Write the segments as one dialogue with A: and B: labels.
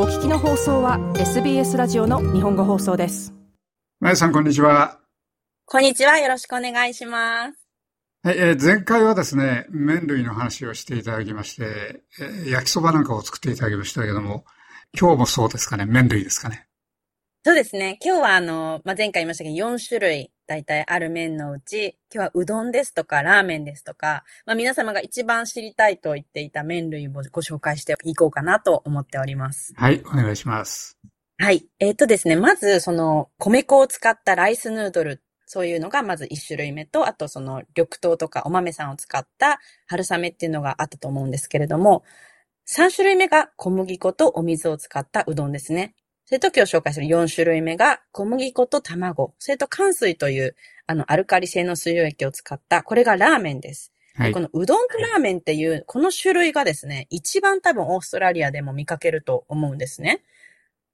A: お聞きの放送は SBS ラジオの日本語放送です。
B: まやさん、こんにちは。
C: こんにちは。よろしくお願いします。
B: はい、えー前回はですね、麺類の話をしていただきまして、えー焼きそばなんかを作っていただきましたけども、今日もそうですかね、麺類ですかね。
C: そうですね。今日はあの、まあ、前回言いましたけど、4種類大体ある麺のうち、今日はうどんですとか、ラーメンですとか、まあ、皆様が一番知りたいと言っていた麺類をご紹介していこうかなと思っております。
B: はい、お願いします。
C: はい。えっ、とですね、まず、その、米粉を使ったライスヌードル、そういうのがまず1種類目と、あとその、緑豆とかお豆さんを使った春雨っていうのがあったと思うんですけれども、3種類目が小麦粉とお水を使ったうどんですね。それと今日紹介する4種類目が小麦粉と卵、それと乾水という、あの、アルカリ性の水溶液を使った、これがラーメンです。
B: はい
C: こ。のうどんとラーメンっていう、この種類がですね、一番多分オーストラリアでも見かけると思うんですね。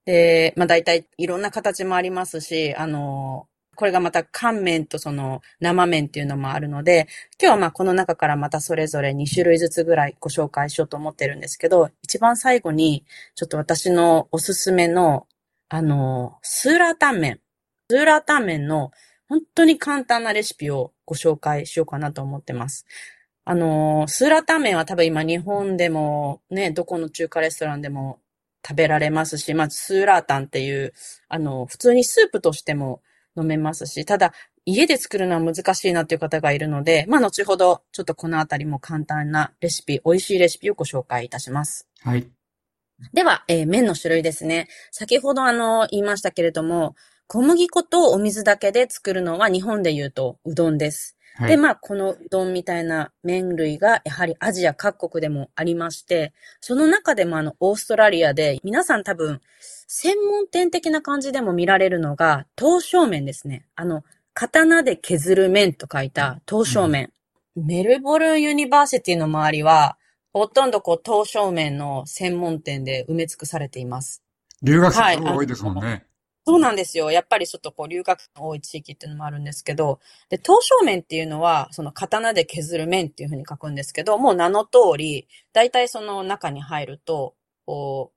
C: で、まあ大体いろんな形もありますし、あの、これがまた乾麺とその生麺っていうのもあるので、今日はまあこの中からまたそれぞれ2種類ずつぐらいご紹介しようと思ってるんですけど、一番最後にちょっと私のおすすめの、あの、スーラータンメン。スーラータンメンの本当に簡単なレシピをご紹介しようかなと思ってます。あの、スーラータンメンは多分今日本でもね、どこの中華レストランでも食べられますし、まずスーラータンっていう、あの、普通にスープとしても飲めますし、ただ、家で作るのは難しいなっていう方がいるので、まあ、後ほど、ちょっとこのあたりも簡単なレシピ、美味しいレシピをご紹介いたします。
B: はい。
C: では、えー麺の種類ですね。先ほどあの、言いましたけれども、小麦粉とお水だけで作るのは日本で言うとうどんです。で、
B: はい。
C: まあ、このうどんみたいな麺類が、やはりアジア各国でもありまして、その中でもあの、オーストラリアで、皆さん多分、専門店的な感じでも見られるのが、刀削麺ですね。あの、刀で削る麺と書いた刀削麺。メルボルンユニバーシティの周りは、ほとんどこう、刀削麺の専門店で埋め尽くされています。
B: 留学生
C: はい
B: が多いですもんね。
C: そうなんですよ。やっぱりちょっとこう留学生の多い地域っていうのもあるんですけど、で、刀削麺っていうのは、その刀で削る麺っていうふうに書くんですけど、もう名の通り、大体その中に入ると、こ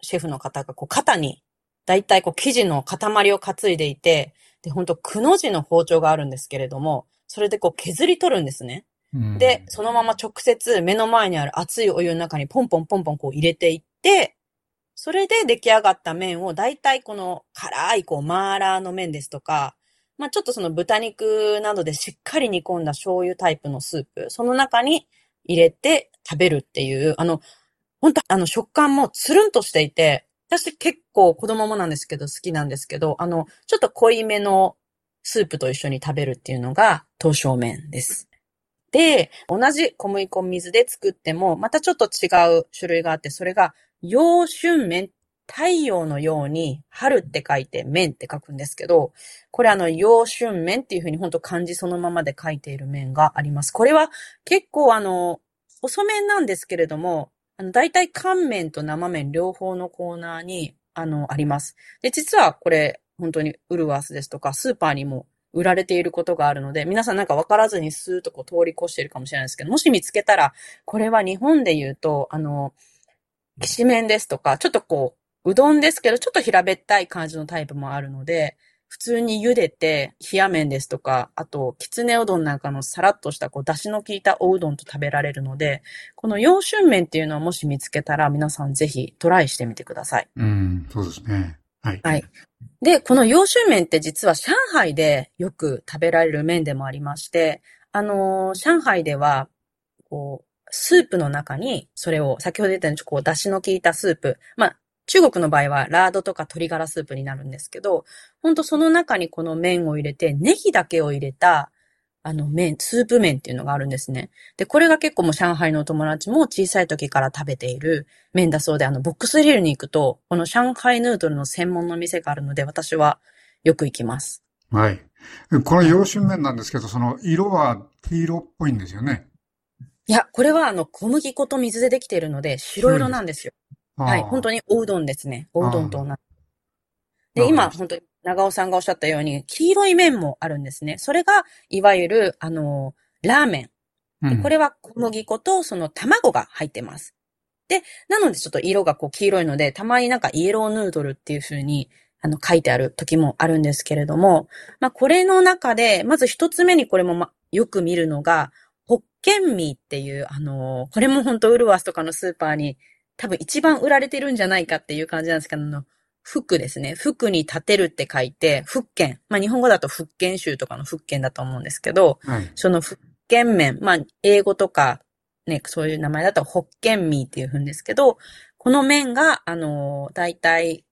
C: う、シェフの方がこう肩に、大体こう生地の塊を担いでいて、で、本当くの字の包丁があるんですけれども、それでこう削り取るんですね。
B: うん
C: で、そのまま直接目の前にある熱いお湯の中にポンポンポンポンこう入れていって、それで出来上がった麺を大体この辛いこうマーラーの麺ですとか、まあちょっとその豚肉などでしっかり煮込んだ醤油タイプのスープ、その中に入れて食べるっていう、あの、本当あの食感もつるんとしていて、私結構子供もなんですけど好きなんですけど、あの、ちょっと濃いめのスープと一緒に食べるっていうのが刀削麺です。で、同じ小麦粉水で作っても、またちょっと違う種類があって、それが、陽春麺、太陽のように、春って書いて麺って書くんですけど、これあの、陽春麺っていうふうに本当漢字そのままで書いている麺があります。これは結構あの、細麺なんですけれども、あの、大体乾麺と生麺両方のコーナーに、あの、あります。で、実はこれ、本当にウルワースですとか、スーパーにも売られていることがあるので、皆さんなんか分からずにスーッとこう通り越しているかもしれないですけど、もし見つけたら、これは日本で言うと、あの、きしめんですとか、ちょっとこう、うどんですけど、ちょっと平べったい感じのタイプもあるので、普通に茹でて、冷や麺ですとか、あと、きつねうどんなんかのさらっとした、こう、出汁の効いたおうどんと食べられるので、この陽春麺っていうのをもし見つけたら、皆さんぜひトライしてみてください。
B: うん、そうですね。はい。
C: はい。で、この陽春麺って実は上海でよく食べられる麺でもありまして、あのー上海では、こう、スープの中に、それを、先ほど言ったように、こう、出汁の効いたスープ。まあ、中国の場合は、ラードとか鶏ガラスープになるんですけど、ほんとその中にこの麺を入れて、ネギだけを入れた、あの麺、スープ麺っていうのがあるんですね。で、これが結構もう上海のお友達も小さい時から食べている麺だそうで、あの、ボックスリールに行くと、この上海ヌードルの専門の店があるので、私はよく行きます。
B: はい。この陽春麺なんですけど、その色は黄色っぽいんですよね。
C: いや、これはあの、小麦粉と水でできているので、白色なんですよ。はい。本当
B: に。
C: におうどんですね。おうどんと同じ。で、今、本当に長尾さんがおっしゃったように、黄色い麺もあるんですね。それが、いわゆる、あの、ラーメン。
B: うん
C: これは小麦粉とその卵が入ってます。で、なのでちょっと色がこう黄色いので、たまになんかイエローヌードルっていう風に、あの、書いてある時もあるんですけれども、まあ、これの中で、まず一つ目にこれも、ま、よく見るのが、ホッケンミーっていう、あのこれも本当ウルワスとかのスーパーに多分一番売られてるんじゃないかっていう感じなんですけど、あの、服ですね。服に立てるって書いて、福建。まあ日本語だと福建州とかの福建だと思うんですけど、はい、その福建麺、まあ英語とかね、そういう名前だとホッケンミーっていうふうんですけど、この麺が、あの、大体、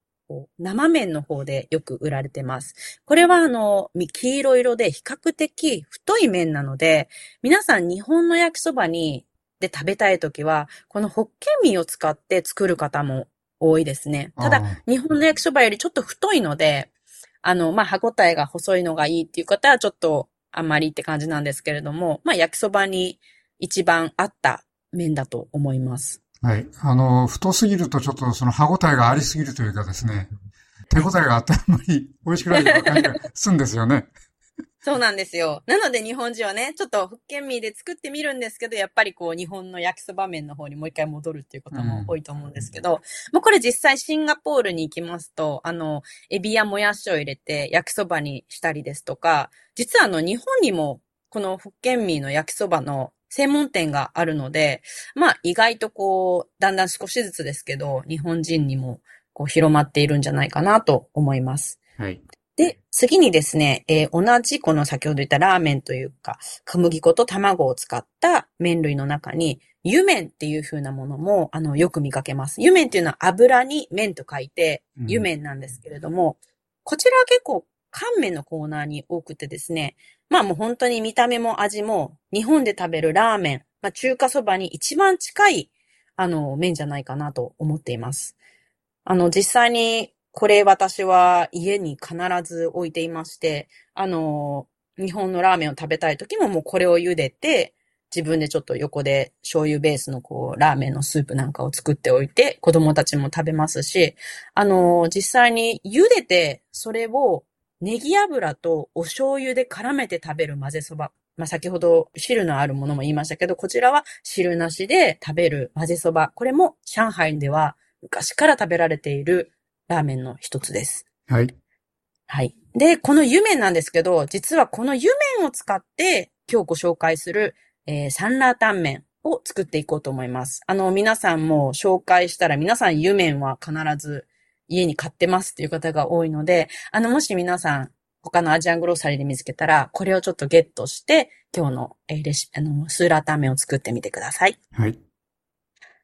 C: 生麺の方でよく売られてます。これはあの、黄色色で比較的太い麺なので、皆さん日本の焼きそばに、で食べたいときは、このホッケンミーを使って作る方も多いですね。ただ、日本の焼きそばよりちょっと太いので、あの、まあ、歯ごたえが細いのがいいっていう方はちょっとあんまりって感じなんですけれども、まあ、焼きそばに一番合った麺だと思います。
B: はい。あの、太すぎるとちょっとその歯ごたえがありすぎるというかですね、手応えがあってあんまり美味しくない感じがするんですよね。
C: そうなんですよ。なので日本人はね、ちょっと福建ミーで作ってみるんですけど、やっぱりこう日本の焼きそば麺の方にもう一回戻るっていうことも多いと思うんですけど、うん、もうこれ実際シンガポールに行きますと、あの、エビやもやしを入れて焼きそばにしたりですとか、実はあの日本にもこの福建ミーの焼きそばの専門店があるので、まあ意外とこう、だんだん少しずつですけど、日本人にもこう広まっているんじゃないかなと思います。
B: はい。
C: で、次にですね、えー、同じこの先ほど言ったラーメンというか、小麦粉と卵を使った麺類の中に、湯麺っていう風なものも、あの、よく見かけます。湯麺っていうのは油に麺と書いて、湯麺なんですけれども、うん、こちらは結構乾麺のコーナーに多くてですね、まあもう本当に見た目も味も日本で食べるラーメン、まあ中華そばに一番近いあの麺じゃないかなと思っています。あの実際にこれ私は家に必ず置いていまして、あの、日本のラーメンを食べたい時ももうこれを茹でて、自分でちょっと横で醤油ベースのこう、ラーメンのスープなんかを作っておいて、子供たちも食べますし、あの、実際に茹でて、それをネギ油とお醤油で絡めて食べる混ぜそば。まあ、先ほど汁のあるものも言いましたけど、こちらは汁なしで食べる混ぜそば。これも上海では昔から食べられているラーメンの一つです。
B: はい。
C: はい。で、この湯麺なんですけど、実はこの湯麺を使って今日ご紹介する、えー、サンラータン麺を作っていこうと思います。あの、皆さんも紹介したら皆さん湯麺は必ず家に買ってますっていう方が多いので、あの、もし皆さん他のアジアングローサリーで見つけたら、これをちょっとゲットして、今日の、えー、レシピ、あの、スーラータン麺を作ってみてください。
B: はい。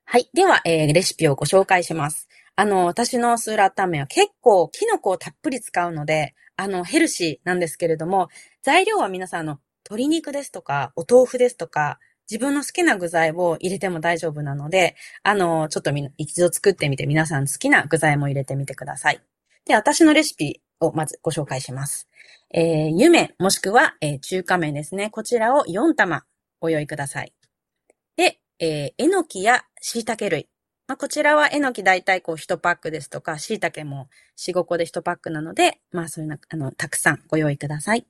C: はい。では、えー、レシピをご紹介します。あの、私のスーラータンメンは結構キノコをたっぷり使うので、あの、ヘルシーなんですけれども、材料は皆さん、あの、鶏肉ですとか、お豆腐ですとか、自分の好きな具材を入れても大丈夫なので、あの、ちょっとみ一度作ってみて皆さん好きな具材も入れてみてください。で、私のレシピをまずご紹介します。えー、湯麺、もしくは、えー、中華麺ですね。こちらを4玉ご用意ください。で、えー、えのきや椎茸類、まあ、こちらはえのき大体こう1パックですとか、椎茸も4、5個で1パックなので、まあそういうな、あの、たくさんご用意ください。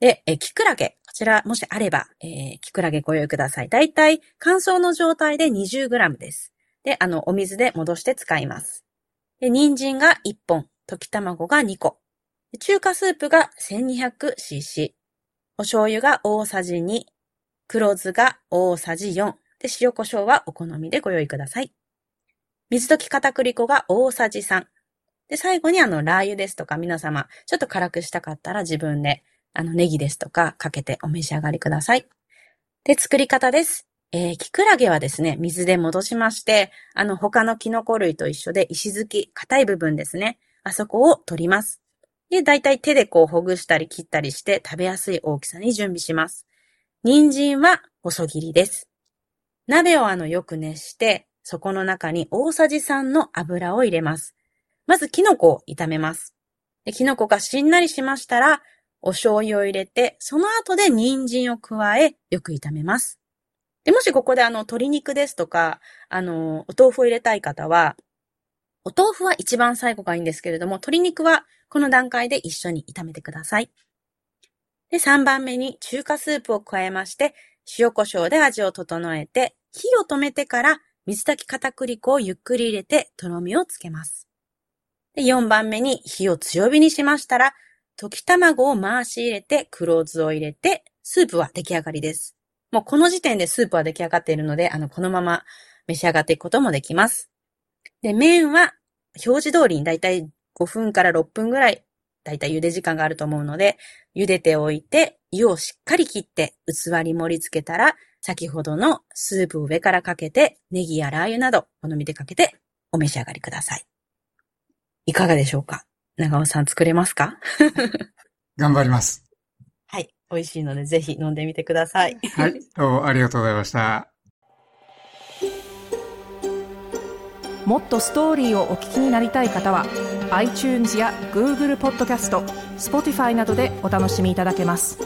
C: で、え、きくらげ。こちら、もしあれば、えー、きくらげご用意ください。大体、乾燥の状態で 20g です。で、あの、お水で戻して使います。で、人参が1本、溶き卵が2個。中華スープが 1200cc。お醤油が大さじ2。黒酢が大さじ4。で、塩胡椒はお好みでご用意ください。水溶き片栗粉が大さじ3。で、最後にあの、ラー油ですとか皆様、ちょっと辛くしたかったら自分で、あの、ネギですとかかけてお召し上がりください。で、作り方です。えー、キクラゲはですね、水で戻しまして、あの、他のキノコ類と一緒で石突き、硬い部分ですね。あそこを取ります。で、だいたい手でこうほぐしたり切ったりして食べやすい大きさに準備します。人参は細切りです。鍋をあのよく熱して、そこの中に大さじ3の油を入れます。まずキノコを炒めます。でキノコがしんなりしましたら、お醤油を入れて、その後で人参を加え、よく炒めます。で、もしここであの、鶏肉ですとか、あの、お豆腐を入れたい方は、お豆腐は一番最後がいいんですけれども、鶏肉はこの段階で一緒に炒めてください。で、3番目に中華スープを加えまして、塩胡椒で味を整えて、火を止めてから水炊き片栗粉をゆっくり入れてとろみをつけます。で4番目に火を強火にしましたら、溶き卵を回し入れて黒酢を入れて、スープは出来上がりです。もうこの時点でスープは出来上がっているので、あの、このまま召し上がっていくこともできます。で、麺は表示通りにだいたい5分から6分ぐらい、だいたい茹で時間があると思うので、茹でておいて、湯をしっかり切って器に盛り付けたら、先ほどのスープを上からかけて、ネギやラー油など好みでかけてお召し上がりください。いかがでしょうか？長尾さん作れますか？
B: 頑張ります。
C: はい。美味しいのでぜひ飲んでみてください。
B: はい。どうもありがとうございました。
A: もっとストーリーをお聞きになりたい方は iTunes や Google ポッドキャスト Spotify などでお楽しみいただけます